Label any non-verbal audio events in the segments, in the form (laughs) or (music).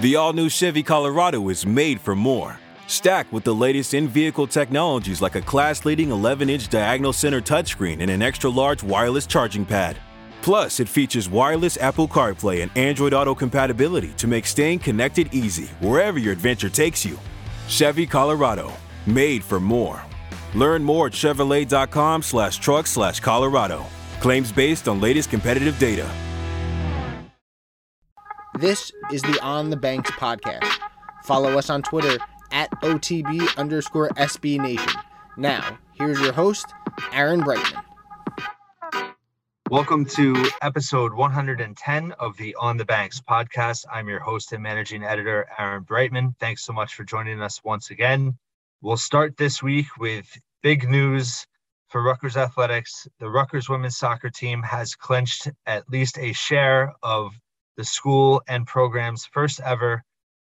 The all new Chevy Colorado is made for more. Stacked with the latest in vehicle technologies like a class leading 11 inch diagonal center touchscreen and an extra large wireless charging pad. Plus, it features wireless Apple CarPlay and Android Auto compatibility to make staying connected easy wherever your adventure takes you. Chevy Colorado, made for more. Learn more at Chevrolet.com slash truck slash Colorado. Claims based on latest competitive data. This is the On the Banks podcast. Follow us on Twitter at OTB underscore SB Nation. Now, here's your host, Aaron Breitman. Welcome to episode 110 of the On the Banks podcast. I'm your host and managing editor, Aaron Breitman. Thanks so much for joining us once again. We'll start this week with big news for Rutgers Athletics. The Rutgers women's soccer team has clinched at least a share of the school and program's first ever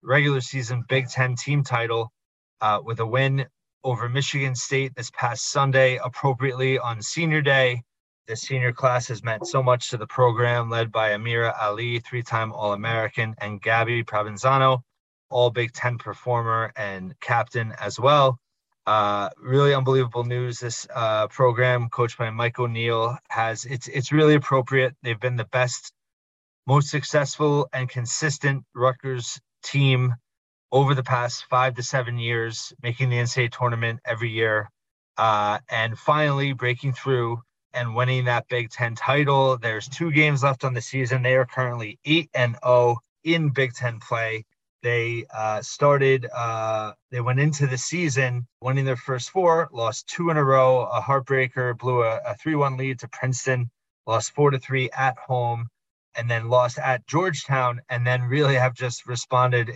regular season Big Ten team title uh, with a win over Michigan State this past Sunday, appropriately on Senior Day. The senior class has meant so much to the program, led by Amira Ali, three time All American, and Gabby Provenzano, all Big Ten performer and captain as well. Uh, really unbelievable news. This uh, program, coached by Mike O'Neill, has it's it's really appropriate. They've been the best most successful and consistent Rutgers team over the past five to seven years, making the NCAA tournament every year, uh, and finally breaking through and winning that Big Ten title. There's two games left on the season. They are currently eight and zero oh in Big Ten play. They uh, started. Uh, they went into the season winning their first four, lost two in a row, a heartbreaker, blew a, three-one lead to Princeton, lost four to three at home and then lost at Georgetown, and then really have just responded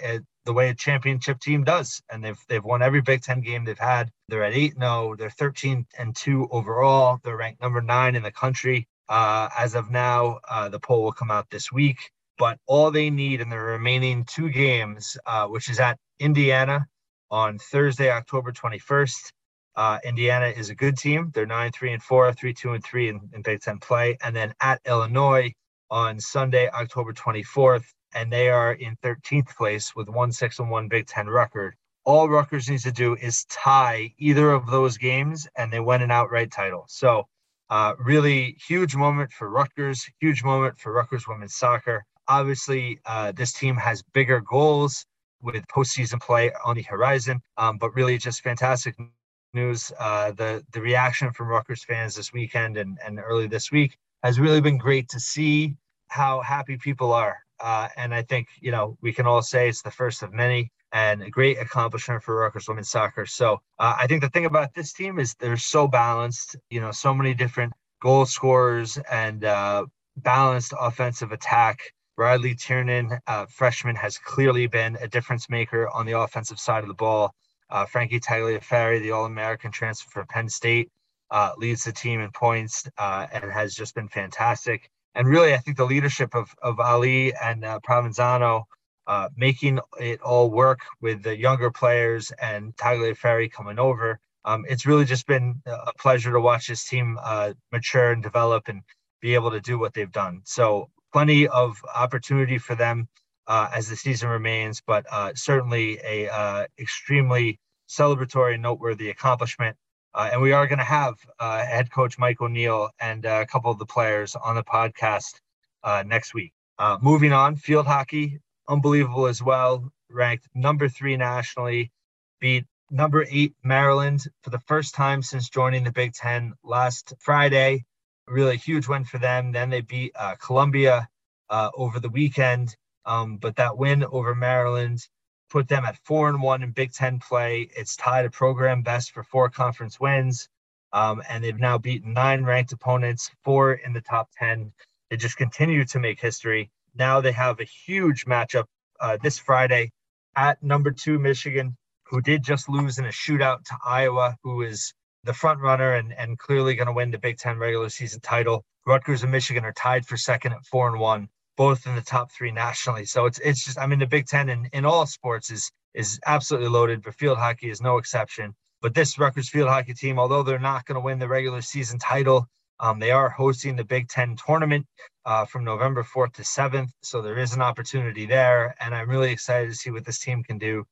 the way a championship team does. And they've they've won every Big Ten game they've had. They're at eight 0 They're 13 and two overall. They're ranked number nine in the country uh, as of now. Uh, the poll will come out this week. But all they need in the remaining two games, uh, which is at Indiana on Thursday, October 21st. Uh, Indiana is a good team. They're 9 3 and 4, 3 2 and 3 in, in Big Ten play. And then at Illinois, on Sunday, October 24th, and they are in 13th place with one six and one Big Ten record. All Rutgers needs to do is tie either of those games, and they win an outright title. So, uh, really huge moment for Rutgers, huge moment for Rutgers women's soccer. Obviously, uh, this team has bigger goals with postseason play on the horizon, um, but really just fantastic news. Uh, the the reaction from Rutgers fans this weekend and, and early this week has really been great to see how happy people are. Uh, and I think, you know, we can all say it's the first of many and a great accomplishment for Rutgers women's soccer. So uh, I think the thing about this team is they're so balanced, you know, so many different goal scorers and uh, balanced offensive attack. Riley Tiernan, uh, freshman, has clearly been a difference maker on the offensive side of the ball. Uh, Frankie Tagliaferri, the All American transfer from Penn State, uh, leads the team in points uh, and has just been fantastic. And really, I think the leadership of, of Ali and uh, Provenzano uh, making it all work with the younger players and Tagliaferri coming over. Um, it's really just been a pleasure to watch this team uh, mature and develop and be able to do what they've done. So plenty of opportunity for them uh, as the season remains, but certainly a extremely celebratory, noteworthy accomplishment. Uh, and we are going to have uh, head coach Mike O'Neill and uh, a couple of the players on the podcast uh, next week. Uh, moving on, field hockey, unbelievable as well. Ranked number three nationally, beat number eight Maryland for the first time since joining the Big Ten last Friday. Really huge win for them. Then they beat uh, Columbia over the weekend. Um, but that win over Maryland put them at four and one in Big Ten play. It's tied a program best for four conference wins. Um, and they've now beaten nine ranked opponents, four in the top 10. They just continue to make history. Now they have a huge matchup uh, this Friday at number two Michigan, who did just lose in a shootout to Iowa, who is the front runner and, and clearly going to win the Big Ten regular season title. Rutgers and Michigan are tied for second at four and one both in the top three nationally. So it's it's just I mean the Big Ten in, in all sports is is absolutely loaded, but field hockey is no exception. But this Rutgers field hockey team, although they're not going to win the regular season title, Um, they are hosting the Big Ten tournament uh, from November 4th to 7th. So there is an opportunity there. And I'm really excited to see what this team can do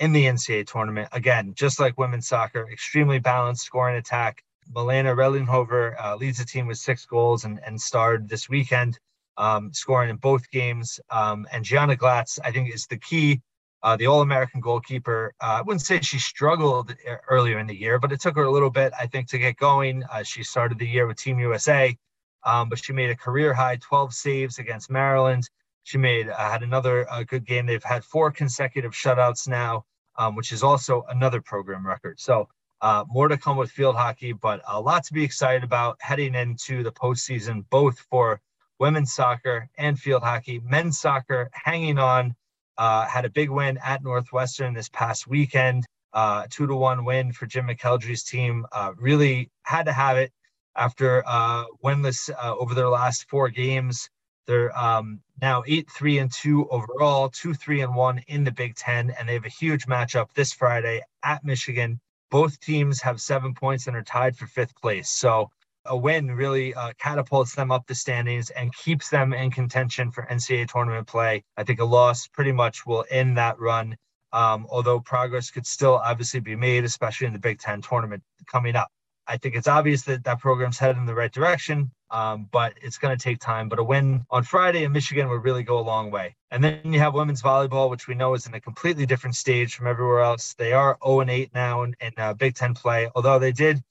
in the NCAA tournament. Again, just like women's soccer, extremely balanced scoring attack. Milena Redlingshöfer uh, leads the team with six goals and, and starred this weekend, um, scoring in both games. Um, and Gianna Glatz, I think, is the key uh, the All American goalkeeper. Uh, I wouldn't say she struggled earlier in the year, but it took her a little bit, I think, to get going. Uh, she started the year with Team USA, um, but she made a career high 12 saves against Maryland. She made uh, had another uh, good game. They've had four consecutive shutouts now, um, which is also another program record. So uh, more to come with field hockey, but a lot to be excited about heading into the postseason, both for women's soccer and field hockey. Men's soccer hanging on uh, had a big win at Northwestern this past weekend. Uh, two to one win for Jim McElderry's team. Uh, really had to have it after uh, winless uh, over their last four games. They're um, now eight three and two overall, two three and one in the Big Ten, and they have a huge matchup this Friday at Michigan. Both teams have seven points and are tied for fifth place. So a win really uh, catapults them up the standings and keeps them in contention for NCAA tournament play. I think a loss pretty much will end that run, um, although progress could still obviously be made, especially in the Big Ten tournament coming up. I think it's obvious that that program's headed in the right direction, um, but it's going to take time. But a win on Friday in Michigan would really go a long way. And then you have women's volleyball, which we know is in a completely different stage from everywhere else. They are 0 and 8 now in, in uh, Big Ten play, although they did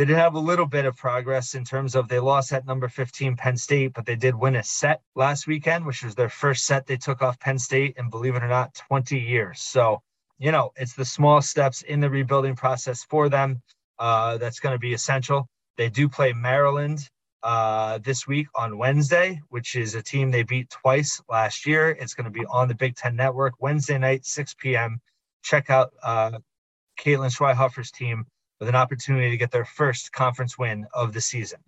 they did have a little bit of progress in terms of they lost at number 15 Penn State, but they did win a set last weekend, which was their first set they took off Penn State, and believe it or not, 20 years. So, you know, it's the small steps in the rebuilding process for them uh, that's going to be essential. They do play Maryland uh, this week on Wednesday, which is a team they beat twice last year. It's going to be on the Big Ten Network Wednesday night, 6 p.m. Check out uh, Caitlin Schweihofer's team with an opportunity to get their first conference win of the season.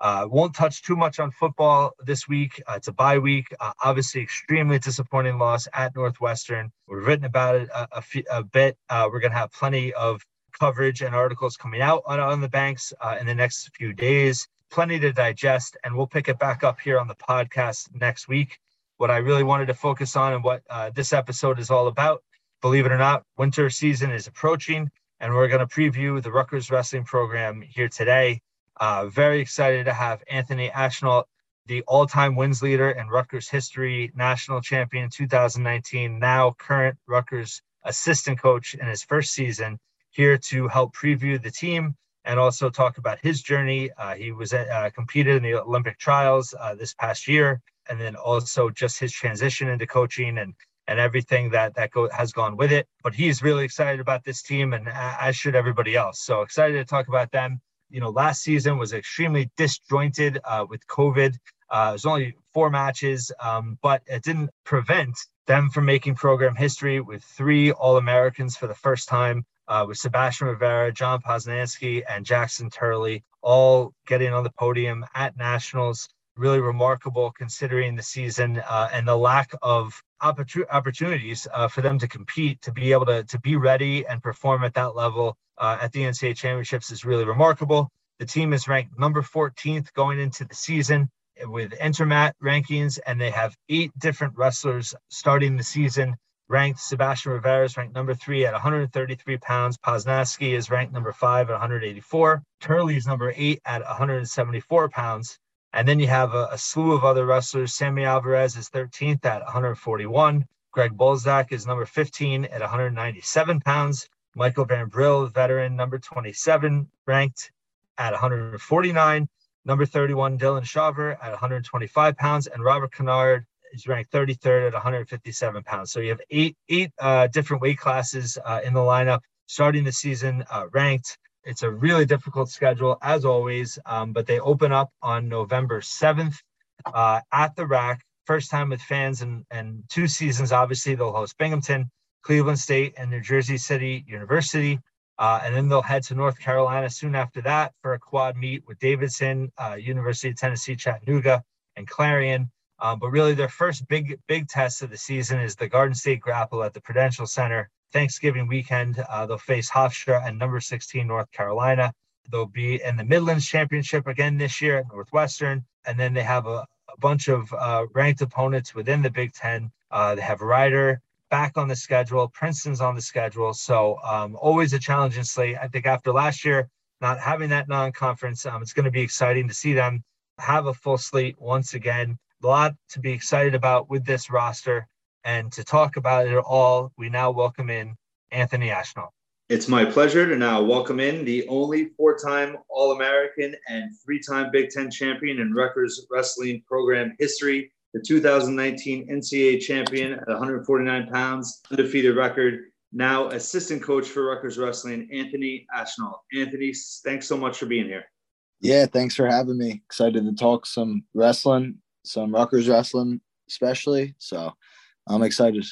Uh, won't touch too much on football this week. Uh, it's a bye week. Uh, obviously, extremely disappointing loss at Northwestern. We've written about it a, bit. Uh, we're going to have plenty of coverage and articles coming out on, on the banks uh, in the next few days. Plenty to digest, and we'll pick it back up here on the podcast next week. What I really wanted to focus on and what uh, this episode is all about, believe it or not, winter season is approaching and we're going to preview the Rutgers wrestling program here today. Uh, very excited to have Anthony Ashnault, the all-time wins leader in Rutgers history, national champion 2019, now current Rutgers assistant coach in his first season, here to help preview the team and also talk about his journey. Uh, he was uh, competed in the Olympic trials uh, this past year, and then also just his transition into coaching and and everything that that go, has gone with it. But he's really excited about this team, and as should everybody else. So excited to talk about them. You know, last season was extremely disjointed uh, with COVID. Uh, it was only four matches, um, but it didn't prevent them from making program history with three All Americans for the first time. Uh, with Sebastian Rivera, John Poznanski, and Jackson Turley all getting on the podium at nationals really remarkable considering the season uh, and the lack of opportunities uh, for them to compete, to be able to, to be ready and perform at that level uh, at the NCAA championships is really remarkable. The team is ranked number 14th going into the season with Intermat rankings, and they have eight different wrestlers starting the season ranked. Sebastian Rivera is ranked number three at 133 pounds. Poznanski is ranked number five at 184. Turley is number eight at 174 pounds. And then you have a, a, slew of other wrestlers. Sammy Alvarez is 13th at 141. Greg Bulsak is number 15 at 197 pounds. Michael VanBrill, veteran, number 27, ranked at 149. Number 31, Dylan Shawver at 125 pounds. And Robert Kennard is ranked 33rd at 157 pounds. So you have eight eight uh, different weight classes uh, in the lineup starting the season uh, ranked. It's a really difficult schedule, as always, um, but they open up on November 7th uh, at the RAC. First time with fans and, and two seasons. Obviously, they'll host Binghamton, Cleveland State, and New Jersey City University. Uh, and then they'll head to North Carolina soon after that for a quad meet with Davidson, uh, University of Tennessee, Chattanooga, and Clarion. Um, but really, their first big big test of the season is the Garden State Grapple at the Prudential Center Thanksgiving weekend. Uh, they'll face Hofstra and number 16 North Carolina. They'll be in the Midlands Championship again this year at Northwestern. And then they have a, a bunch of uh, ranked opponents within the Big Ten. Uh, they have Rider back on the schedule, Princeton's on the schedule. So um, always a challenging slate. I think after last year, not having that non conference, um, it's going to be exciting to see them have a full slate once again. A lot to be excited about with this roster. And to talk about it all, we now welcome in Anthony Ashnault. It's my pleasure to now welcome in the only four time All American and three time Big Ten champion in Rutgers wrestling program history, the 2019 NCAA champion at 149 pounds, undefeated record, now assistant coach for Rutgers Wrestling, Anthony Ashnault. Anthony, thanks so much for being here. Yeah, thanks for having me. Excited to talk some wrestling, some Rutgers wrestling, especially. So I'm excited.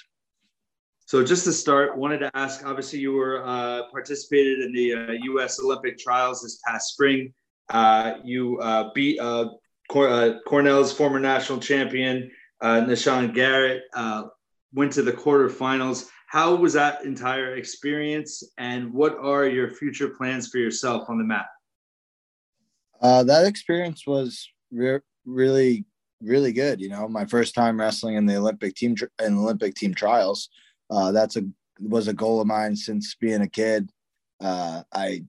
So just to start, wanted to ask. Obviously, you were uh, participated in the uh, U.S. Olympic trials this past spring. Uh, you uh, beat uh, Cor- uh, Cornell's former national champion Nahshon Garrett. went to the quarterfinals. How was that entire experience, and what are your future plans for yourself on the mat? that experience was re- really, really good. You know, my first time wrestling in the Olympic team in Olympic team trials uh, that's a was a goal of mine since being a kid. Uh, I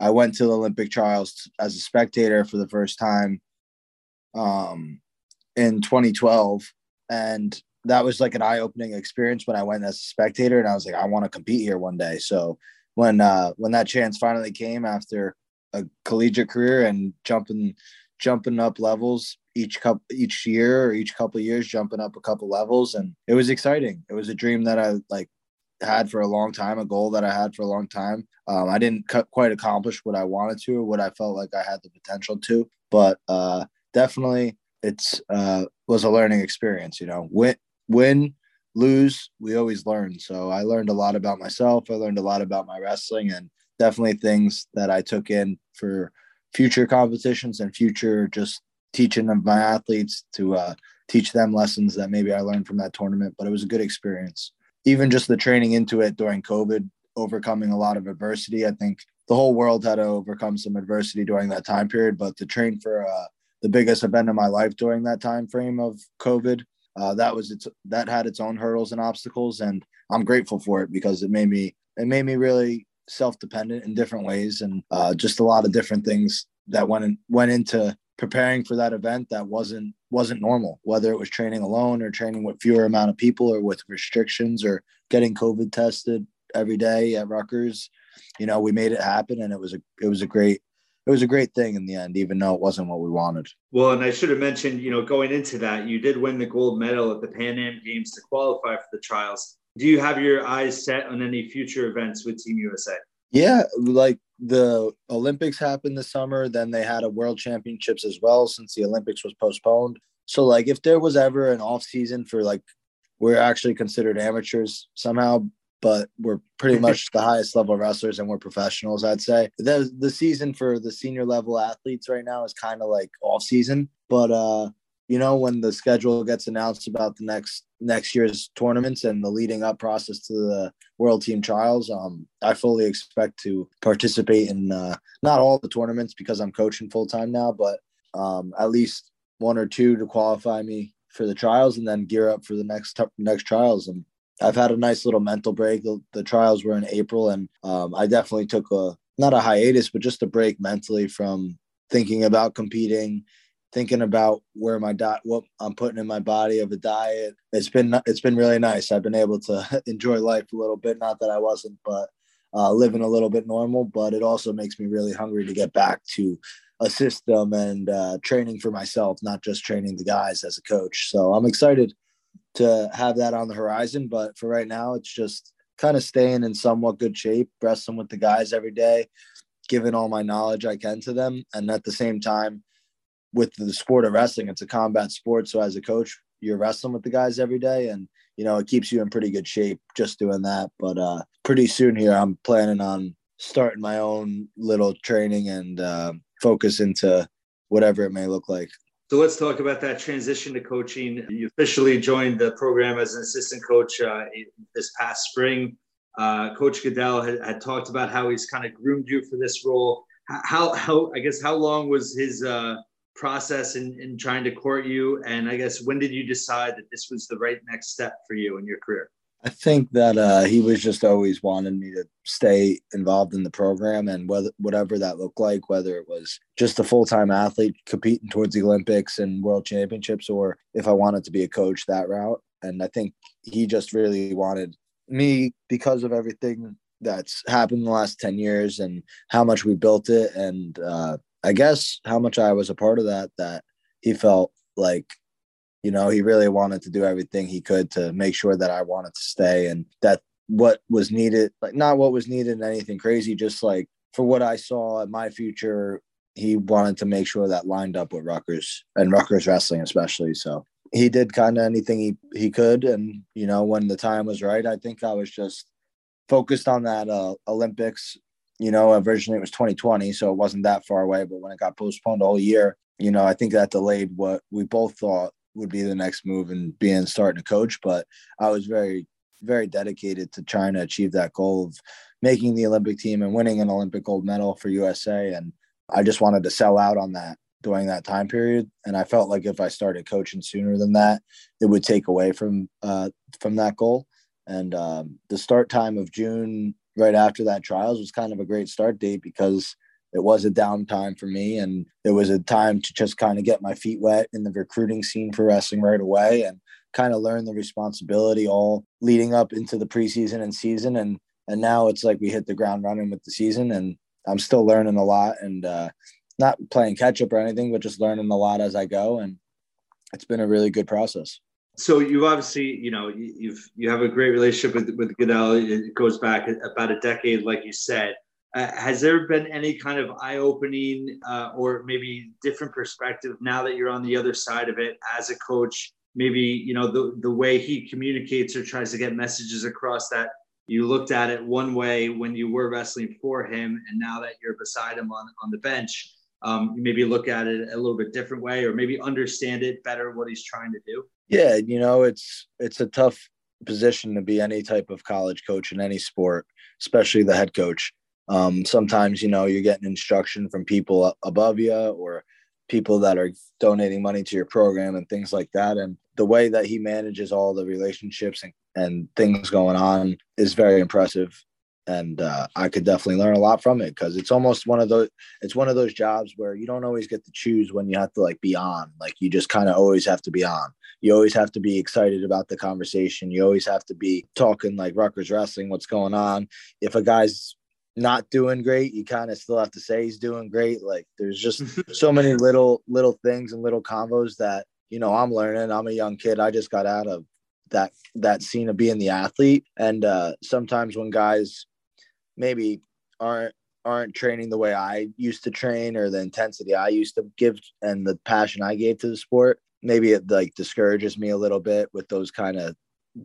I went to the Olympic trials as a spectator for the first time um, in 2012, and that was like an eye opening experience when I went as a spectator, and I was like, I want to compete here one day. So when uh, when that chance finally came after a collegiate career and jumping jumping up levels each couple each year or each couple years jumping up a couple levels. And it was exciting. It was a dream that i like had for a long time a goal that i had for a long time. Um, i didn't quite accomplish what i wanted to or what i felt like i had the potential to but uh, definitely it's uh, was a learning experience you know. Win win lose we always learn. So i learned a lot about myself. I learned a lot about my wrestling and definitely things that i took in for future competitions and future just teaching my athletes to uh, teach them lessons that maybe I learned from that tournament. But it was a good experience. Even just the training into it during COVID, overcoming a lot of adversity. I think the whole world had to overcome some adversity during that time period. But to train for uh, the biggest event of my life during that time frame of COVID, uh, that was its that had its own hurdles and obstacles, and I'm grateful for it because it made me it made me really self-dependent in different ways and uh, just a lot of different things that went in, went into preparing for that event that wasn't wasn't normal whether it was training alone or training with fewer amount of people or with restrictions or getting covid tested every day at Rutgers. You know we made it happen and it was a it was a great it was a great thing in the end even though it wasn't what we wanted. Well and i should have mentioned you know going into that you did win the gold medal at the pan am games to qualify for the trials. Do you have your eyes set on any future events with team usa yeah, like the Olympics happened this summer, then they had a world championships as well since the Olympics was postponed. So like if there was ever an off season for like we're actually considered amateurs somehow, but we're pretty much the highest level wrestlers and we're professionals, I'd say. The the season for the senior level athletes right now is kind of like off season, but uh you know when the schedule gets announced about the next next year's tournaments and the leading up process to the world team trials um, i fully expect to participate in uh, not all the tournaments because i'm coaching full time now but um, at least one or two to qualify me for the trials and then gear up for the next next trials. And i've had a nice little mental break. The, the trials were in april and um, i definitely took a not a hiatus but just a break mentally from thinking about competing thinking about where my diet, what I'm putting in my body of a diet. It's been it's been really nice. I've been able to (laughs) enjoy life a little bit. Not that I wasn't, but uh, living a little bit normal. But it also makes me really hungry to get back to a system and uh, training for myself, not just training the guys as a coach. So I'm excited to have that on the horizon. But for right now, it's just kind of staying in somewhat good shape, wrestling with the guys every day, giving all my knowledge I can to them, and at the same time with the sport of wrestling, it's a combat sport. So as a coach, you're wrestling with the guys every day, and you know it keeps you in pretty good shape just doing that. But uh, pretty soon here, I'm planning on starting my own little training and uh, focus into whatever it may look like. So let's talk about that transition to coaching. You officially joined the program as an assistant coach uh, this past spring. Uh, coach Goodale had, had, talked about how he's kind of groomed you for this role how how I guess how long was his uh, process in, in trying to court you? And I guess when did you decide that this was the right next step for you in your career? I think that uh, he was just always wanting me to stay involved in the program and whether whatever that looked like, whether it was just a full time athlete competing towards the Olympics and World Championships, or if I wanted to be a coach that route. And I think he just really wanted me because of everything that's happened in the last 10 years and how much we built it. And uh, I guess how much I was a part of that, that he felt like you know, he really wanted to do everything he could to make sure that I wanted to stay and that what was needed, like not what was needed and anything crazy, just like for what I saw in my future, he wanted to make sure that lined up with Rutgers and Rutgers wrestling, especially. So he did kind of anything he, he could. And, you know, when the time was right, I think I was just focused on that uh, Olympics. You know, originally it was 2020, so it wasn't that far away. But when it got postponed all year, you know, I think that delayed what we both thought would be the next move and being starting to coach. But I was very, very dedicated to trying to achieve that goal of making the Olympic team and winning an Olympic gold medal for USA. And I just wanted to sell out on that during that time period. And I felt like if I started coaching sooner than that, it would take away from uh, from that goal. And um, the start time of June, right after that trials, was kind of a great start date because it was a downtime for me and it was a time to just kind of get my feet wet in the recruiting scene for wrestling right away and kind of learn the responsibility all leading up into the preseason and season. And and now it's like we hit the ground running with the season and i'm still learning a lot and uh, not playing catch up or anything but just learning a lot as i go. And it's been a really good process so you obviously you know you've you have a great relationship with with Goodale. It goes back about a decade like you said. Uh, has there been any kind of eye-opening uh, or maybe different perspective now that you're on the other side of it as a coach? Maybe you know the the way he communicates or tries to get messages across that you looked at it one way when you were wrestling for him, and now that you're beside him on on the bench, um, maybe look at it a little bit different way, or maybe understand it better what he's trying to do. Yeah, you know, it's it's a tough position to be any type of college coach in any sport, especially the head coach um, sometimes, you know, you're getting instruction from people above you or people that are donating money to your program and things like that. And the way that he manages all the relationships and, and things going on is very impressive. And uh, I could definitely learn a lot from it because it's almost one of those. It's one of those jobs where you don't always get to choose when you have to like be on. Like you just kind of always have to be on. You always have to be excited about the conversation. You always have to be talking like Rutgers wrestling, what's going on. If a guy's not doing great, you kind of still have to say he's doing great. Like there's just (laughs) so many little little things and little combos that you know I'm learning. I'm a young kid. I just got out of that that scene of being the athlete, and uh, sometimes when guys maybe aren't aren't training the way I used to train or the intensity I used to give and the passion I gave to the sport, maybe it like discourages me a little bit with those kind of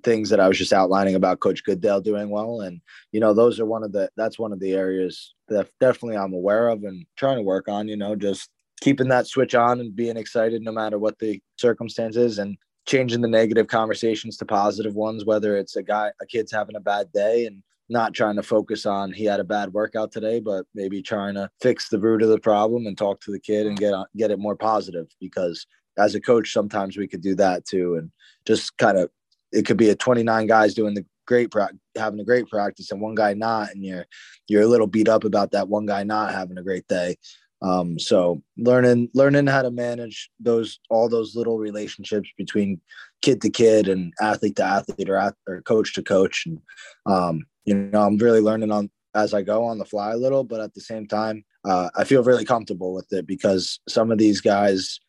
things that I was just outlining about Coach Goodale doing well. And, you know, those are one of the, that's one of the areas that definitely I'm aware of and trying to work on, you know, just keeping that switch on and being excited no matter what the circumstances and changing the negative conversations to positive ones, whether it's a guy, a kid's having a bad day and not trying to focus on he had a bad workout today, but maybe trying to fix the root of the problem and talk to the kid and get get it more positive because as a coach, sometimes we could do that too. And just kind of it could be a 29 guys doing the great having a great practice and one guy not and you're you're a little beat up about that one guy not having a great day um, so learning learning how to manage those all those little relationships between kid to kid and athlete to athlete or, or coach to coach and um, you know i'm really learning on as i go on the fly a little but at the same time uh, i feel really comfortable with it because some of these guys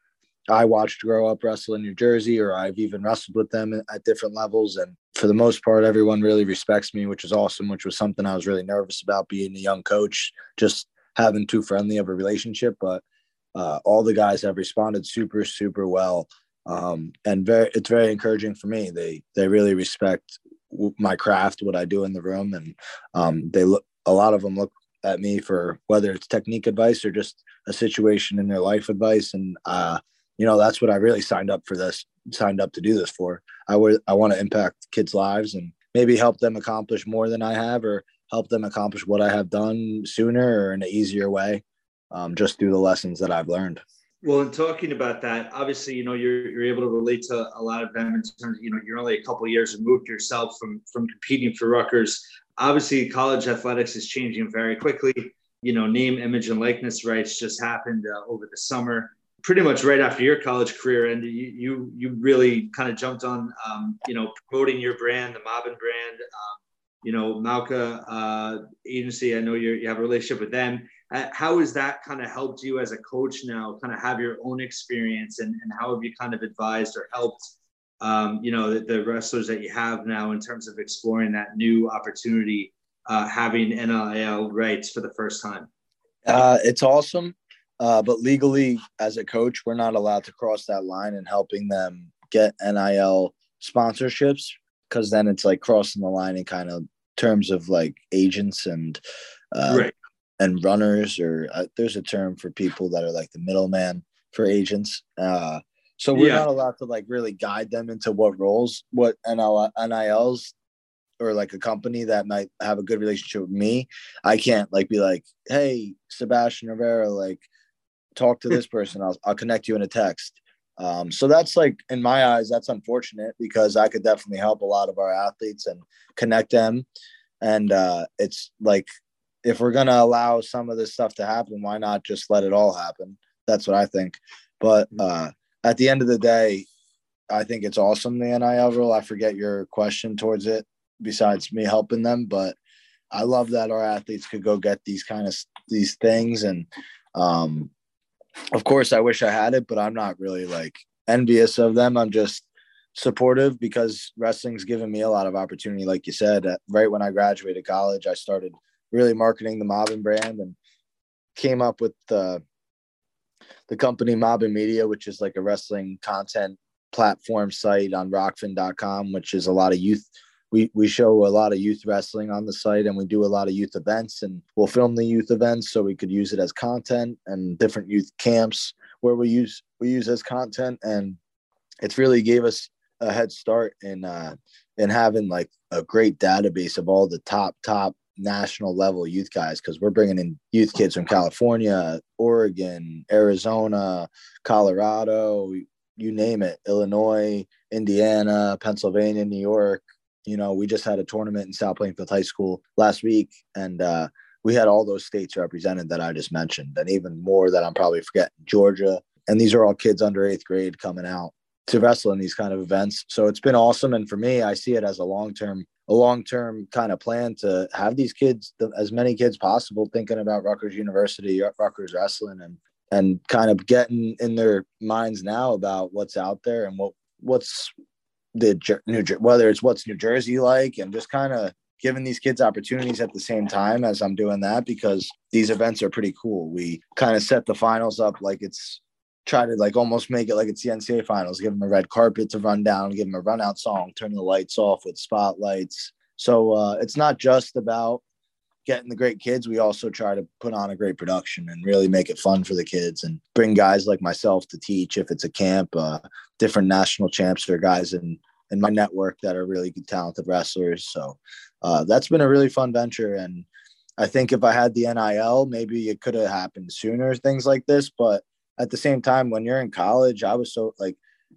I watched grow up wrestle in New Jersey, or I've even wrestled with them at different levels. And for the most part, everyone really respects me, which is awesome, which was something I was really nervous about being a young coach, just having too friendly of a relationship. But uh, all the guys have responded super, super well. Um, and very, it's very encouraging for me. They, they really respect my craft, what I do in the room. And um, they look, a lot of them look at me for whether it's technique advice or just a situation in their life advice. And, uh, you know that's what i really signed up for this signed up to do this for i would i want to impact kids lives and maybe help them accomplish more than i have or help them accomplish what i have done sooner or in an easier way um, just through the lessons that I've learned. Well, in talking about that, obviously, you know, you're you're able to relate to a lot of them in terms, of, you know, you're only a couple years removed yourself from from competing for Rutgers. Obviously, college athletics is changing very quickly. You know, name, image, and likeness rights just happened uh, over the summer. Pretty much right after your college career ended, you you, you really kind of jumped on, um, you know, promoting your brand, the Mobbin brand. Um, you know, Malka uh, agency. I know you you have a relationship with them how has that kind of helped you as a coach now kind of have your own experience and, and how have you kind of advised or helped um, you know the, the, wrestlers that you have now in terms of exploring that new opportunity uh, having nil rights for the first time? Uh, it's awesome uh, but legally as a coach we're not allowed to cross that line and helping them get nil sponsorships because then it's like crossing the line in kind of terms of like agents and uh, right and runners, or uh, there's a term for people that are like the middleman for agents. Uh, so we're yeah. not allowed to like really guide them into what roles, what NL, NILs or like a company that might have a good relationship with me. I can't like be like, hey, Sebastian Rivera, like talk to this (laughs) person. I'll, I'll connect you in a text. Um, so that's like in my eyes, that's unfortunate because I could definitely help a lot of our athletes and connect them. And uh, it's like if we're gonna allow some of this stuff to happen, why not just let it all happen? That's what I think. But mm-hmm. uh, at the end of the day, I think it's awesome the NIL rule. I forget your question towards it. Besides me helping them, but I love that our athletes could go get these kind of these things, and um, of course, I wish I had it, but I'm not really like envious of them. I'm just supportive because wrestling's given me a lot of opportunity. Like you said, right when I graduated college, I started really marketing the Mobbin brand and came up with the the company Mobbin Media, which is like a wrestling content platform site on rockfin.com, which is a lot of youth. We, we show a lot of youth wrestling on the site and we do a lot of youth events and we'll film the youth events so we could use it as content and different youth camps where we use we use as content and it's really gave us a head start in uh in having like a great database of all the top top national level youth guys because we're bringing in youth kids from California, Oregon, Arizona, Colorado, you name it, Illinois, Indiana, Pennsylvania, New York. You know, we just had a tournament in South Plainfield High School last week, and uh, we had all those states represented that I just mentioned, and even more that I'm probably forgetting. Georgia, and these are all kids under eighth grade coming out to wrestle in these kind of events. So it's been awesome, and for me, I see it as a long term a long term kind of plan to have these kids, as many kids possible, thinking about Rutgers University, Rutgers wrestling, and and kind of getting in their minds now about what's out there and what what's the New whether it's what's New Jersey like, and just kind of giving these kids opportunities at the same time as I'm doing that because these events are pretty cool. We kind of set the finals up like it's try to like almost make it like it's the NCAA finals, give them a red carpet to run down, give them a run out song, turn the lights off with spotlights. So uh, it's not just about getting the great kids. We also try to put on a great production and really make it fun for the kids and bring guys like myself to teach if it's a camp, uh, different national champs or guys in, in my network that are really good, talented wrestlers. So uh, that's been a really fun venture. And I think if I had the NIL, maybe it could have happened sooner, things like this. But at the same time, when you're in college, I was so like,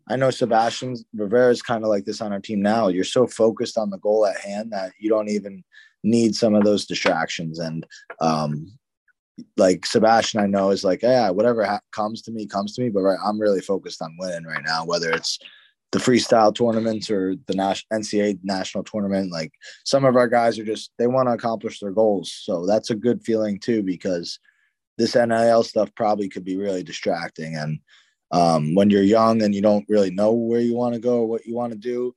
I know Sebastian Rivera is kind of like this on our team now. You're so focused on the goal at hand that you don't even need some of those distractions. And um, like Sebastian, I know is like, yeah, whatever ha- comes to me, comes to me. But right, I'm really focused on winning right now, whether it's the freestyle tournaments or the NCAA national tournament. Like some of our guys are just they want to accomplish their goals, so that's a good feeling too because this NIL stuff probably could be really distracting. And um, when you're young and you don't really know where you want to go or what you want to do,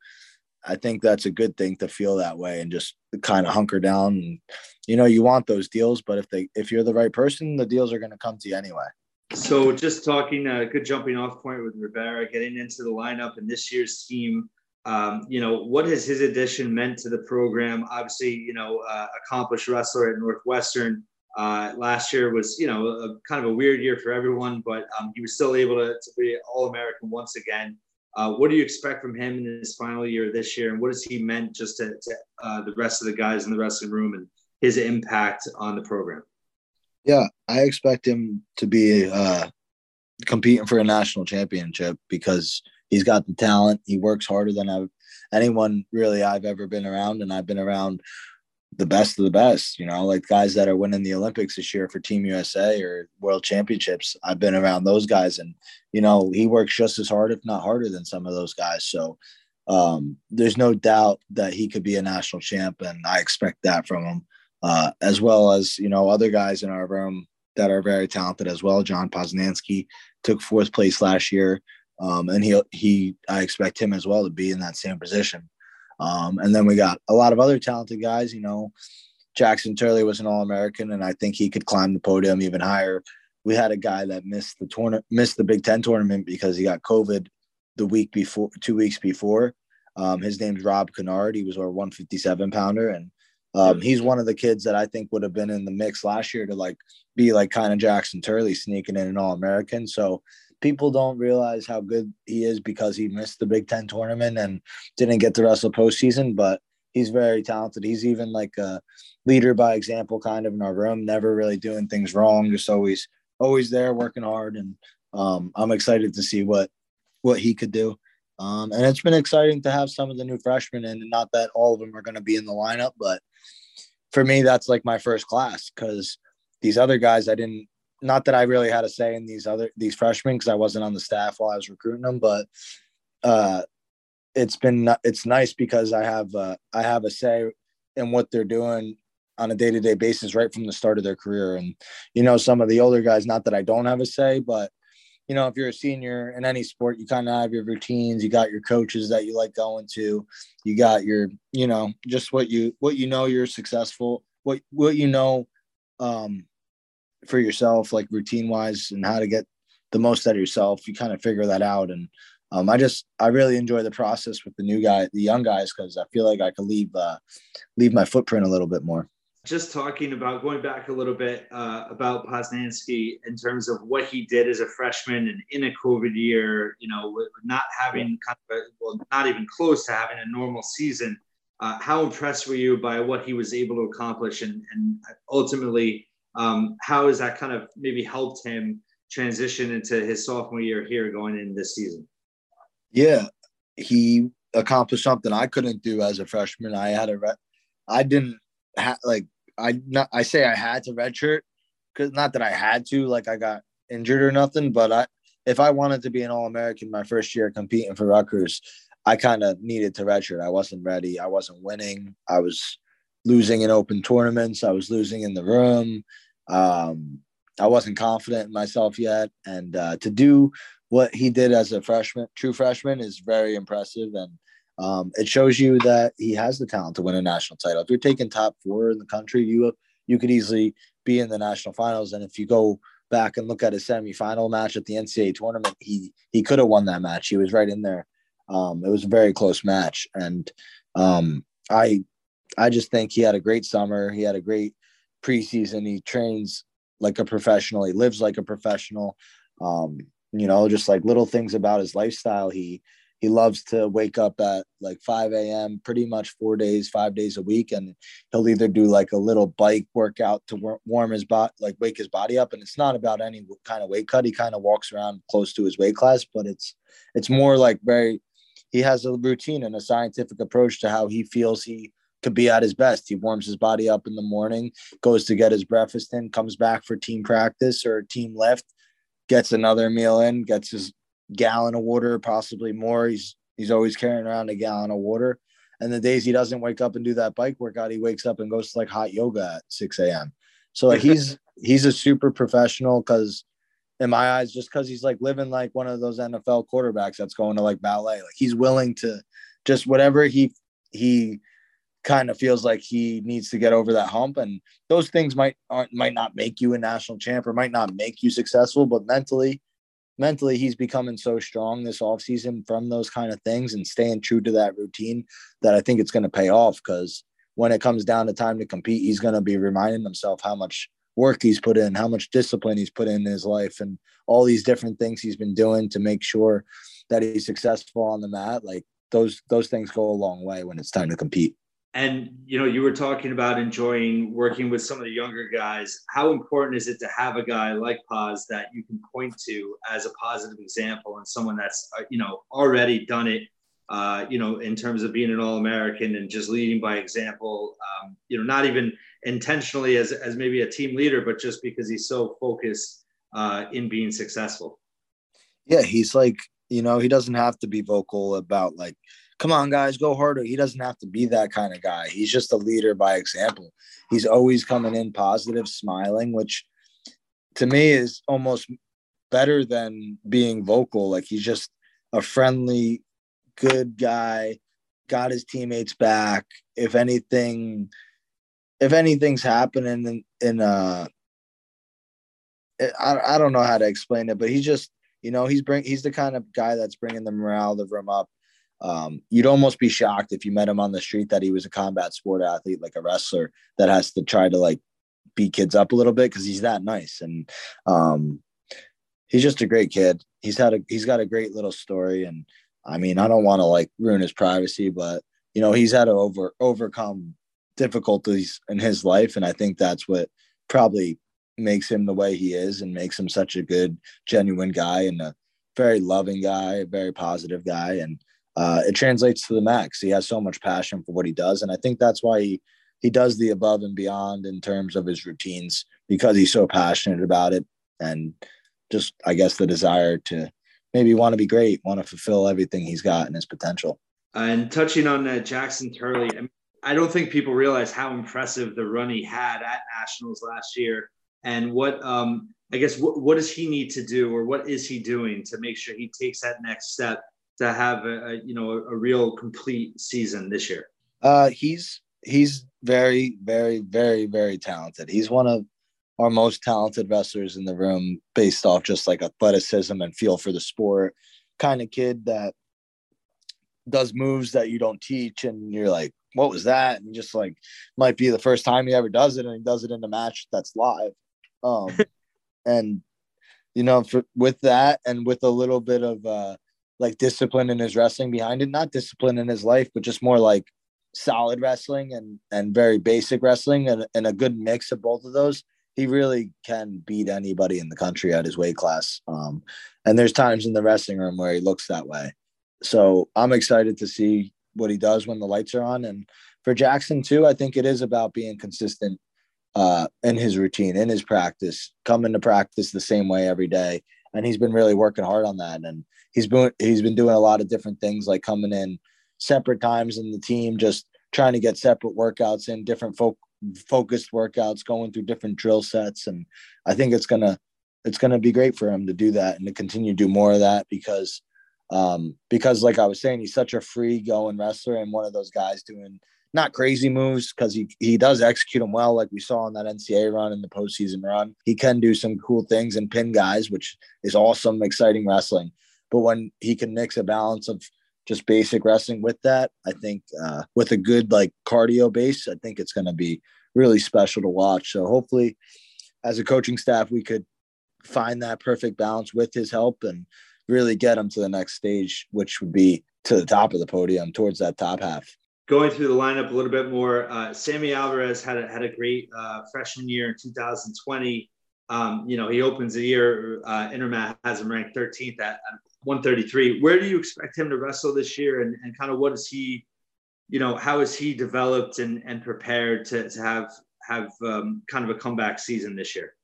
I think that's a good thing to feel that way and just kind of hunker down. And, you know, you want those deals, but if they if you're the right person, the deals are going to come to you anyway. So, just talking a uh, good jumping off point with Rivera, getting into the lineup and this year's team. Um, you know, what has his addition meant to the program? Obviously, you know, uh, accomplished wrestler at Northwestern. Uh, last year was, you know, a, kind of a weird year for everyone, but um, he was still able to, to be All American once again. Uh, what do you expect from him in his final year this year, and what has he meant just to, to uh, the rest of the guys in the wrestling room and his impact on the program? Yeah, I expect him to be uh, competing for a national championship because he's got the talent. He works harder than I've, anyone really I've ever been around, and I've been around the best of the best. You know, like guys that are winning the Olympics this year for Team USA or World Championships. I've been around those guys, and you know he works just as hard, if not harder, than some of those guys. So um, there's no doubt that he could be a national champ, and I expect that from him, uh, as well as you know other guys in our room that are very talented as well. John Poznanski took fourth place last year, um, and he he I expect him as well to be in that same position. Um, and then we got a lot of other talented guys. You know, Jackson Turley was an All American, and I think he could climb the podium even higher. We had a guy that missed the tournament, missed the Big Ten tournament because he got COVID the week before, two weeks before. Um, his name's Rob Kennard. He was our 157 pounder, and um, he's one of the kids that I think would have been in the mix last year to like be like kind of Jackson Turley sneaking in an All American. So people don't realize how good he is because he missed the Big Ten tournament and didn't get to wrestle postseason, but he's very talented. He's even like a leader by example kind of in our room, never really doing things wrong, just always always there working hard. And um, I'm excited to see what what he could do. Um, and it's been exciting to have some of the new freshmen in, and not that all of them are going to be in the lineup, but for me, that's like my first class because these other guys I didn't not that I really had a say in these other these freshmen because I wasn't on the staff while I was recruiting them, but uh, it's been it's nice because I have uh, I have a say in what they're doing on a day to day basis right from the start of their career. And you know, some of the older guys, not that I don't have a say, but you know, if you're a senior in any sport, you kind of have your routines. You got your coaches that you like going to. You got your, you know, just what you what you know you're successful. What what you know um, for yourself, like routine wise, and how to get the most out of yourself. You kind of figure that out. And um, I just I really enjoy the process with the new guy, the young guys, because I feel like I could leave uh, leave my footprint a little bit more. Just talking about going back a little bit uh, about Poznanski in terms of what he did as a freshman and in a COVID year, you know, not having kind of a, well, not even close to having a normal season. Uh, how impressed were you by what he was able to accomplish and, and ultimately um, how has that kind of maybe helped him transition into his sophomore year here going in this season? Yeah, he accomplished something I couldn't do as a freshman. I had a, re- I didn't have like I not I say I had to redshirt because not that I had to like I got injured or nothing, but I if I wanted to be an All American my first year competing for Rutgers, I kind of needed to redshirt. I wasn't ready. I wasn't winning. I was losing in open tournaments. I was losing in the room. Um, I wasn't confident in myself yet, and uh, to do what he did as a freshman, true freshman, is very impressive, and um, it shows you that he has the talent to win a national title. If you're taking top four in the country, you you could easily be in the national finals, and if you go back and look at his semifinal match at the NCAA tournament, he he could have won that match. He was right in there. Um, it was a very close match, and um, I I just think he had a great summer. He had a great preseason. He trains like a professional. He lives like a professional. Um, you know, just like little things about his lifestyle. He he loves to wake up at like 5 a.m. pretty much four days, five days a week, and he'll either do like a little bike workout to warm his body, like wake his body up. And it's not about any kind of weight cut. He kind of walks around close to his weight class, but it's it's more like very. He has a routine and a scientific approach to how he feels he could be at his best. He warms his body up in the morning, goes to get his breakfast in, comes back for team practice or team lift, gets another meal in, gets his gallon of water, possibly more. He's he's always carrying around a gallon of water. And the days he doesn't wake up and do that bike workout, he wakes up and goes to like hot yoga at 6 a.m. So like he's (laughs) he's a super professional because in my eyes, just because he's like living like one of those NFL quarterbacks that's going to like ballet. Like he's willing to just whatever he he kind of feels like he needs to get over that hump and those things might aren't might not make you a national champ or might not make you successful but mentally mentally he's becoming so strong this offseason from those kind of things and staying true to that routine that I think it's going to pay off because when it comes down to time to compete he's going to be reminding himself how much work he's put in how much discipline he's put in, in his life and all these different things he's been doing to make sure that he's successful on the mat like those those things go a long way when it's time to compete and you know, you were talking about enjoying working with some of the younger guys. How important is it to have a guy like Paz that you can point to as a positive example and someone that's uh, you know already done it? Uh, you know, in terms of being an All-American and just leading by example. Um, you know, not even intentionally as as maybe a team leader, but just because he's so focused uh, in being successful. Yeah, he's like you know he doesn't have to be vocal about like come on guys go harder. He doesn't have to be that kind of guy. He's just a leader by example. He's always coming in positive smiling which to me is almost better than being vocal. Like he's just a friendly good guy got his teammates back. If anything if anything's happening in in uh I, I don't know how to explain it but he just you know he's bring he's the kind of guy that's bringing the morale of the room up um, you'd almost be shocked if you met him on the street that he was a combat sport athlete, like a wrestler that has to try to like beat kids up a little bit because he's that nice. And um, he's just a great kid. He's had a he's got a great little story. And I mean, I don't want to like ruin his privacy, but you know, he's had to over overcome difficulties in his life. And I think that's what probably makes him the way he is and makes him such a good, genuine guy and a very loving guy, a very positive guy. And uh, it translates to the max. He has so much passion for what he does, and I think that's why he he does the above and beyond in terms of his routines because he's so passionate about it, and just I guess the desire to maybe want to be great, want to fulfill everything he's got and his potential. And touching on uh, Jackson Turley, I, mean, I don't think people realize how impressive the run he had at nationals last year, and what um, I guess what does he need to do, or what is he doing to make sure he takes that next step to have a, a you know a, a, real complete season this year? Uh, he's he's very very very very talented. He's one of our most talented wrestlers in the room based off just like athleticism and feel for the sport. Kind of kid that does moves that you don't teach and you're like what was that and just like might be the first time he ever does it and he does it in a match that's live um (laughs) and you know for with that and with a little bit of uh like discipline in his wrestling behind it. Not discipline in his life, but just more like solid wrestling and and very basic wrestling and, and a good mix of both of those. He really can beat anybody in the country at his weight class. Um, and there's times in the wrestling room where he looks that way. So I'm excited to see what he does when the lights are on. And for Jackson too, I think it is about being consistent uh, in his routine, in his practice, coming to practice the same way every day. And he's been really working hard on that. And he's been he's been doing a lot of different things like coming in separate times in the team just trying to get separate workouts in different fo- focused workouts going through different drill sets and i think it's gonna it's gonna be great for him to do that and to continue to do more of that because um because like i was saying he's such a free going wrestler and one of those guys doing not crazy moves because he, he does execute them well, like we saw in that NCAA run and the postseason run. He can do some cool things and pin guys, which is awesome, exciting wrestling. But when he can mix a balance of just basic wrestling with that, I think uh, with a good like cardio base, I think it's going to be really special to watch. So hopefully, as a coaching staff, we could find that perfect balance with his help and really get him to the next stage, which would be to the top of the podium, towards that top half. Going through the lineup a little bit more, uh, Sammy Alvarez had a, had a great uh, freshman year in 2020. Um, you know, he opens the year, uh, Intermat has him ranked 13th at, 133. Where do you expect him to wrestle this year? And, and kind of what is he, you know, how is he developed and, and prepared to, to have, have um, kind of a comeback season this year?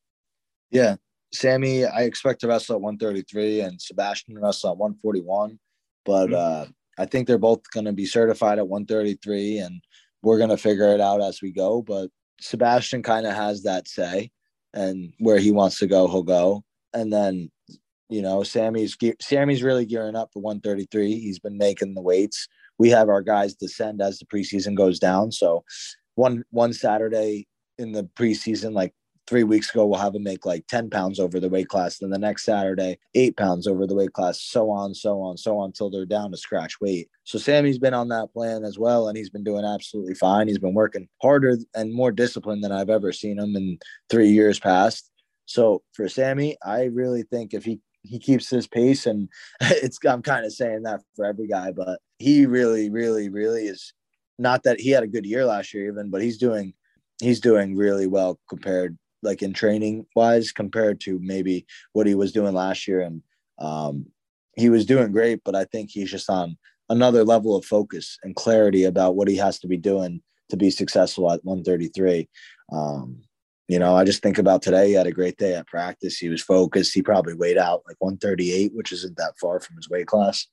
Yeah. Sammy, I expect to wrestle at 133 and Sebastian wrestle at 141. But mm-hmm. I think they're both going to be certified at 133 and we're going to figure it out as we go. But Sebastian kind of has that say and where he wants to go, he'll go. And then you know, Sammy's Sammy's really gearing up for 133. He's been making the weights. We have our guys descend as the preseason goes down. So one one Saturday in the preseason, like three weeks ago, we'll have him make like 10 pounds over the weight class. Then the next Saturday, eight pounds over the weight class, so on, so on, so on, until they're down to scratch weight. So Sammy's been on that plan as well, and he's been doing absolutely fine. He's been working harder and more disciplined than I've ever seen him in three years past. So for Sammy, I really think if he he keeps his pace and (laughs) it's I'm kind of saying that for every guy, but he really, really, really is not that he had a good year last year even, but he's doing he's doing really well compared like in training wise compared to maybe what he was doing last year. And um he was doing great but i think he's just on another level of focus and clarity about what he has to be doing to be successful at 133 um you know i just think about today he had a great day at practice. He was focused. He probably weighed out like 138 which isn't that far from his weight class.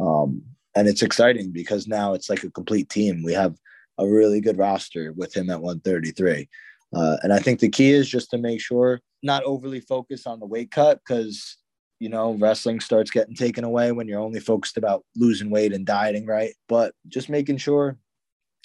Um and it's exciting because now it's like a complete team. We have a really good roster with him at 133. Uh, and I think the key is just to make sure not overly focus on the weight cut because you know wrestling starts getting taken away when you're only focused about losing weight and dieting, right? But just making sure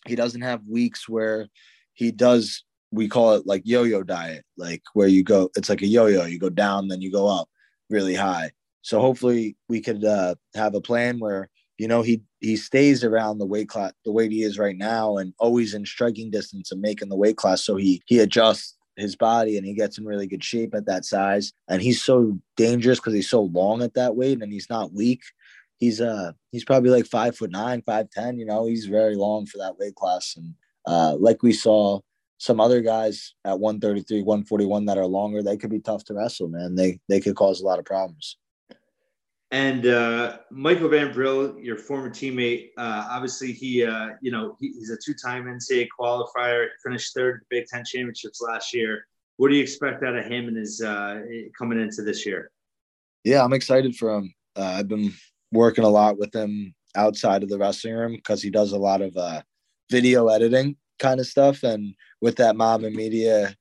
he doesn't have weeks where he does. We call it like yo-yo diet, like where you go. It's like a yo-yo. You go down, then you go up really high. So hopefully we could uh, have a plan where you know he he stays around the weight class the weight he is right now and always in striking distance and making the weight class. So he he adjusts his body and he gets in really good shape at that size. And he's so dangerous because he's so long at that weight and he's not weak. He's uh he's probably like five foot nine five ten you know he's very long for that weight class. And uh like we saw some other guys at 133 141 that are longer they could be tough to wrestle man. They they could cause a lot of problems and uh, Michael VanBrill, your former teammate, uh, obviously he, uh, you know, he, he's a two-time NCAA qualifier. Finished third at the Big Ten championships last year. What do you expect out of him and his uh, coming into this year? Yeah, I'm excited for him. Uh, I've been working a lot with him outside of the wrestling room because he does a lot of uh, video editing kind of stuff, and with that mob and media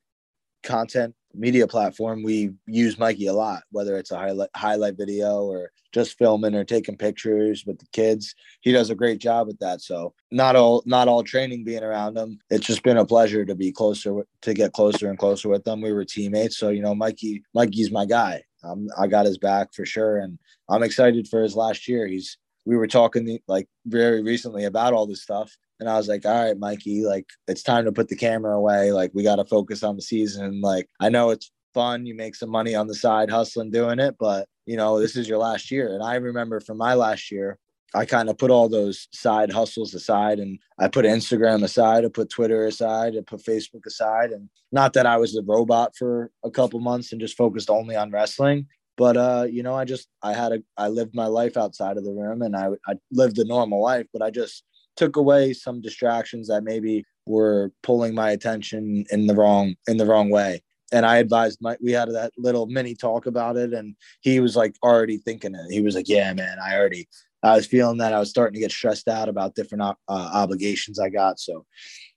content media platform, we use Mikey a lot, whether it's a highlight highlight video or just filming or taking pictures with the kids. He does a great job with that. So not all not all training being around him. It's just been a pleasure to be closer to get closer and closer with them. We were teammates, so you know Mikey Mikey's my guy. Um, I got his back for sure, and I'm excited for his last year. He's we were talking like very recently about all this stuff and I was like, all right, Mikey, like it's time to put the camera away. Like we got to focus on the season. Like I know it's fun. You make some money on the side hustling doing it, but you know, this is your last year. And I remember from my last year, I kind of put all those side hustles aside and I put Instagram aside, I put Twitter aside, I put Facebook aside. And not that I was a robot for a couple months and just focused only on wrestling. But uh, you know, I just I had a I lived my life outside of the room and I I lived a normal life, but I just took away some distractions that maybe were pulling my attention in the wrong in the wrong way and I advised my we had that little mini talk about it and he was like already thinking it. He was like, "Yeah, man, I already I was feeling that I was starting to get stressed out about different uh, obligations I got." So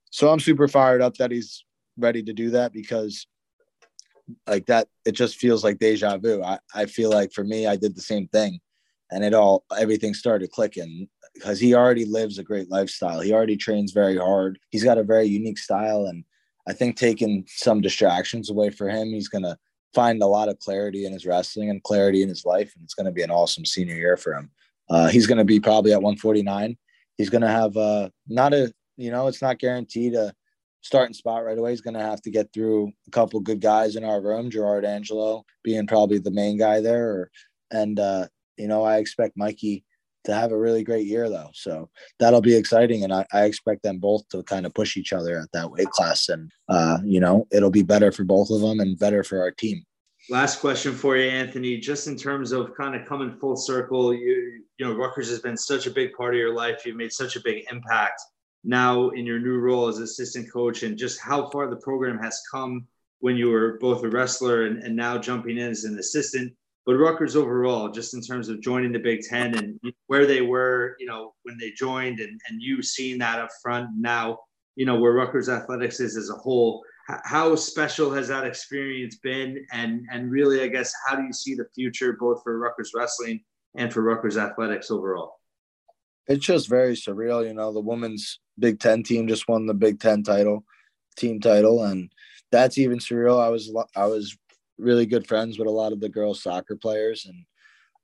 so I'm super fired up that he's ready to do that because like that it just feels like deja vu. I I feel like for me I did the same thing and it all everything started clicking because he already lives a great lifestyle. He already trains very hard. He's got a very unique style. And I think taking some distractions away for him, he's going to find a lot of clarity in his wrestling and clarity in his life. And it's going to be an awesome senior year for him. Uh, he's going to be probably at 149. He's going to have uh, not a, you know, it's not guaranteed a starting spot right away. He's going to have to get through a couple good guys in our room, Gerard Angelo being probably the main guy there. Or, and, uh, you know, I expect Mikey to have a really great year though. So that'll be exciting. And I, I, expect them both to kind of push each other at that weight class. And, uh, you know, it'll be better for both of them and better for our team. Last question for you, Anthony, just in terms of kind of coming full circle, you, you know, Rutgers has been such a big part of your life. You've made such a big impact now in your new role as assistant coach and just how far the program has come when you were both a wrestler and, and now jumping in as an assistant but Rutgers overall, just in terms of joining the Big Ten and where they were, you know, when they joined, and and you seeing that up front now, you know, where Rutgers athletics is as a whole. How special has that experience been? And and really, I guess, how do you see the future both for Rutgers wrestling and for Rutgers athletics overall? It's just very surreal, you know. The women's Big Ten team just won the Big Ten title, team title, and that's even surreal. I was I was really good friends with a lot of the girls soccer players and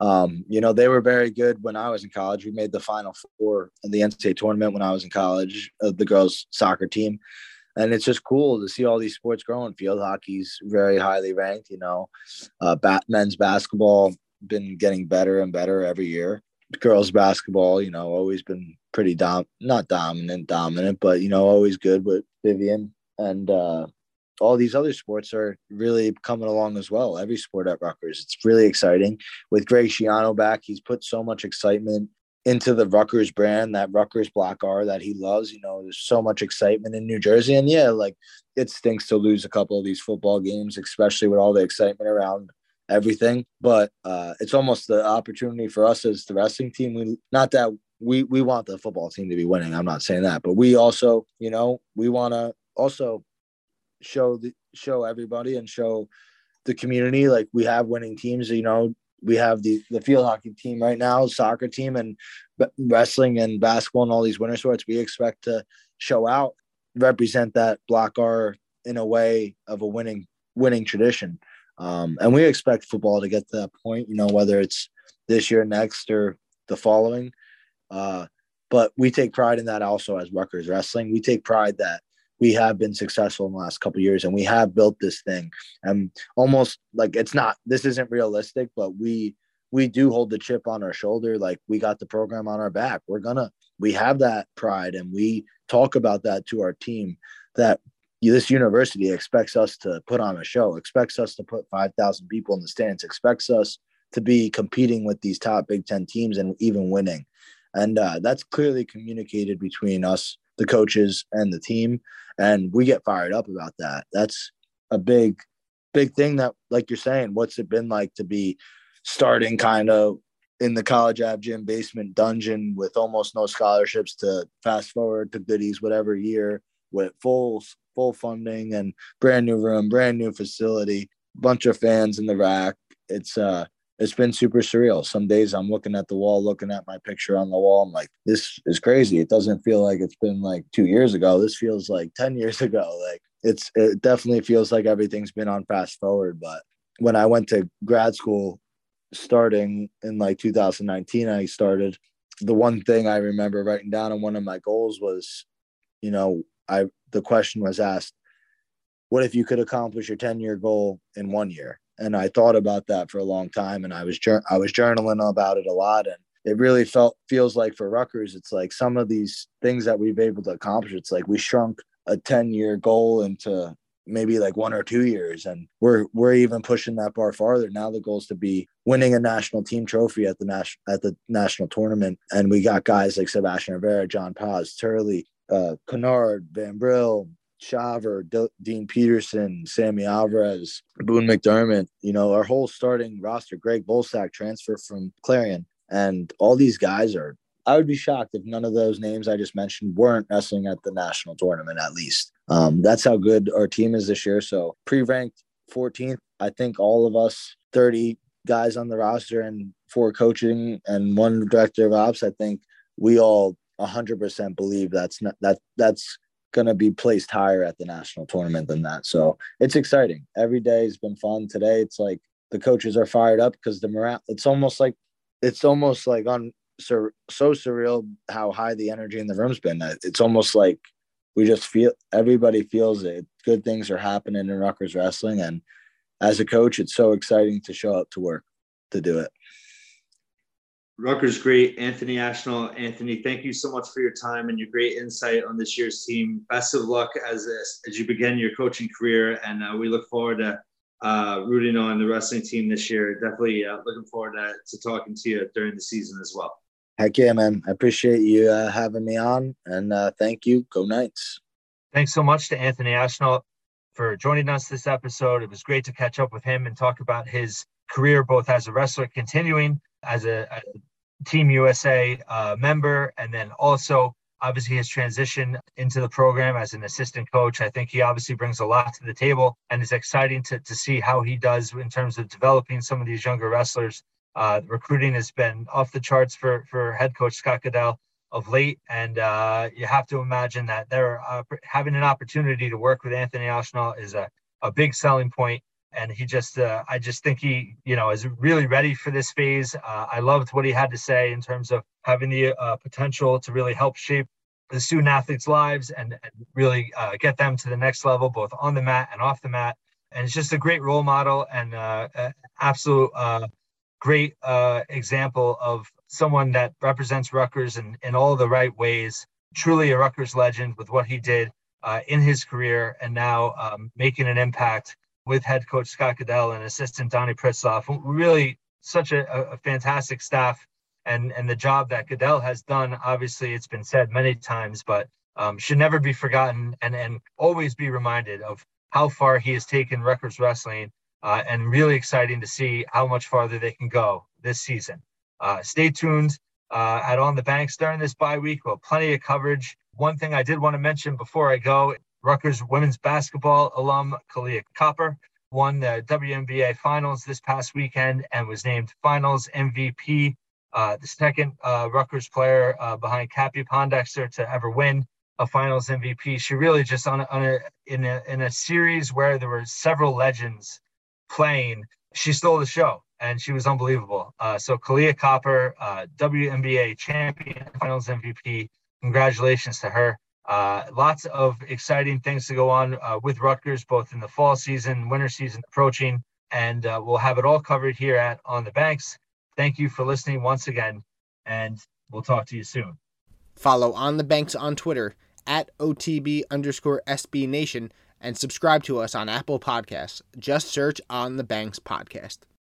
um, you know they were very good when i was in college. We made the final four in the ncaa tournament when i was in college of the girls soccer team. And it's just cool to see all these sports growing field hockey's very highly ranked you know. Uh, bat, men's basketball been getting better and better every year. Girls basketball, you know, always been pretty dom not dominant, dominant, but you know, always good with Vivian and uh, all these other sports are really coming along as well. Every sport at Rutgers, it's really exciting. With Greg Schiano back, he's put so much excitement into the Rutgers brand, that Rutgers Block R that he loves. You know, there's so much excitement in New Jersey, and yeah, like it stinks to lose a couple of these football games, especially with all the excitement around everything. But uh, it's almost the opportunity for us as the wrestling team. We not that we we want the football team to be winning. I'm not saying that, but we also, you know, we want to also show the show everybody and show the community like we have winning teams. You know, we have the the field hockey team right now, soccer team, and wrestling and basketball and all these winter sports. We expect to show out, represent that block R in a way of a winning winning tradition. Um, and we expect football to get to that point, you know, whether it's this year, next, or the following. Uh, but we take pride in that also as Rutgers Wrestling. We take pride that we have been successful in the last couple years and we have built this thing. And almost like it's not this isn't realistic, but we we do hold the chip on our shoulder. Like we got the program on our back. We're gonna we have that pride and we talk about that to our team that this university expects us to put on a show, expects us to put 5,000 people in the stands, expects us to be competing with these top Big Ten teams and even winning. And uh, that's clearly communicated between us, the coaches, and the team. And we get fired up about that. That's a big, big thing that, like you're saying, what's it been like to be starting kind of in the college Ave gym basement dungeon with almost no scholarships to fast forward to goodies whatever year with full full funding and brand new room, brand new facility, bunch of fans in the RAC. It's uh it's been super surreal. Some days I'm looking at the wall, looking at my picture on the wall. I'm like, this is crazy. It doesn't feel like it's been like two years ago. This feels like 10 years (laughs) ago. Like it's, it definitely feels like everything's been on fast forward. But when I went to grad school starting in like 2019, I started the one thing I remember writing down on one of my goals was, you know, I the question was asked, what if you could accomplish your 10 year goal in one year? And I thought about that for a long time and I was I was journaling about it a lot and it really felt feels like for Rutgers, it's like some of these things that we've been able to accomplish. It's like we shrunk a 10 year goal into maybe like one or two years and we're we're even pushing that bar farther now the goal is to be winning a national team trophy at the national at the national tournament and we got guys like sebastian rivera john paz turley uh, Kennard, VanBrill, Shawver, D- Dean Peterson, Sammy Alvarez, Boone McDermott, you know, our whole starting roster, Greg Bulsak transfer from Clarion. And all these guys are, I would be shocked if none of those names I just mentioned weren't wrestling at the national tournament at least. Um, that's how good our team is this year. So pre ranked 14th, I think all of us 30 guys on the roster and four coaching and one director of ops, I think we all 100% believe that's not that that's going to be placed higher at the national tournament than that. So it's exciting. Every day has been fun. Today it's like the coaches are fired up because the morale. It's almost like it's almost like on so so surreal how high the energy in the room's been. It's almost like we just feel everybody feels it. Good things are happening in Rutgers wrestling, and as a coach, it's so exciting to show up to work to do it. Rutgers great, Anthony Ashnault. Anthony, thank you so much for your time and your great insight on this year's team. Best of luck as as you begin your coaching career, and uh, we look forward to uh, rooting on the wrestling team this year. Definitely uh, looking forward to, to talking to you during the season as well. Heck yeah, man! I appreciate you uh, having me on, and uh, thank you. Go Knights! Thanks so much to Anthony Ashnault for joining us this episode. It was great to catch up with him and talk about his career, both as a wrestler, continuing as a, a Team USA uh, member, and then also obviously his transition into the program as an assistant coach. I think he obviously brings a lot to the table, and it's exciting to, to see how he does in terms of developing some of these younger wrestlers. Uh, recruiting has been off the charts for for head coach Scott Goodale of late, and uh, you have to imagine that they're uh, having an opportunity to work with Anthony Ashnault is a, a big selling point and he just uh, i just think he you know is really ready for this phase uh, i loved what he had to say in terms of having the uh, potential to really help shape the student athletes lives and, and really uh, get them to the next level both on the mat and off the mat and it's just a great role model and uh, absolute uh, great example of someone that represents Rutgers in, in all the right ways. Truly a Rutgers legend with what he did in his career and now um, making an impact with head coach Scott Goodale and assistant Donnie Pritzlaff. Really, such a, a fantastic staff and and the job that Goodale has done. Obviously, it's been said many times, but um, should never be forgotten and and always be reminded of how far he has taken Rutgers wrestling. Uh, and really exciting to see how much farther they can go this season. Uh, stay tuned uh, at On the Banks during this bye week. Well, plenty of coverage. One thing I did want to mention before I go Rutgers women's basketball alum Kahleah Copper won the WNBA finals this past weekend and was named finals MVP uh, the second uh, Rutgers player uh, behind Cappie Pondexter to ever win a Finals MVP. She really just on on a in a in a series where there were several legends playing. She stole the show and she was unbelievable. Uh, so Kahleah Copper, uh, WNBA champion, Finals MVP. Congratulations to her. Uh, lots of exciting things to go on with Rutgers, both in the fall season, winter season approaching, and we'll have it all covered here at On the Banks. Thank you for listening once again, and we'll talk to you soon. Follow On the Banks on Twitter at OTB underscore SB Nation and subscribe to us on Apple Podcasts. Just search On the Banks Podcast.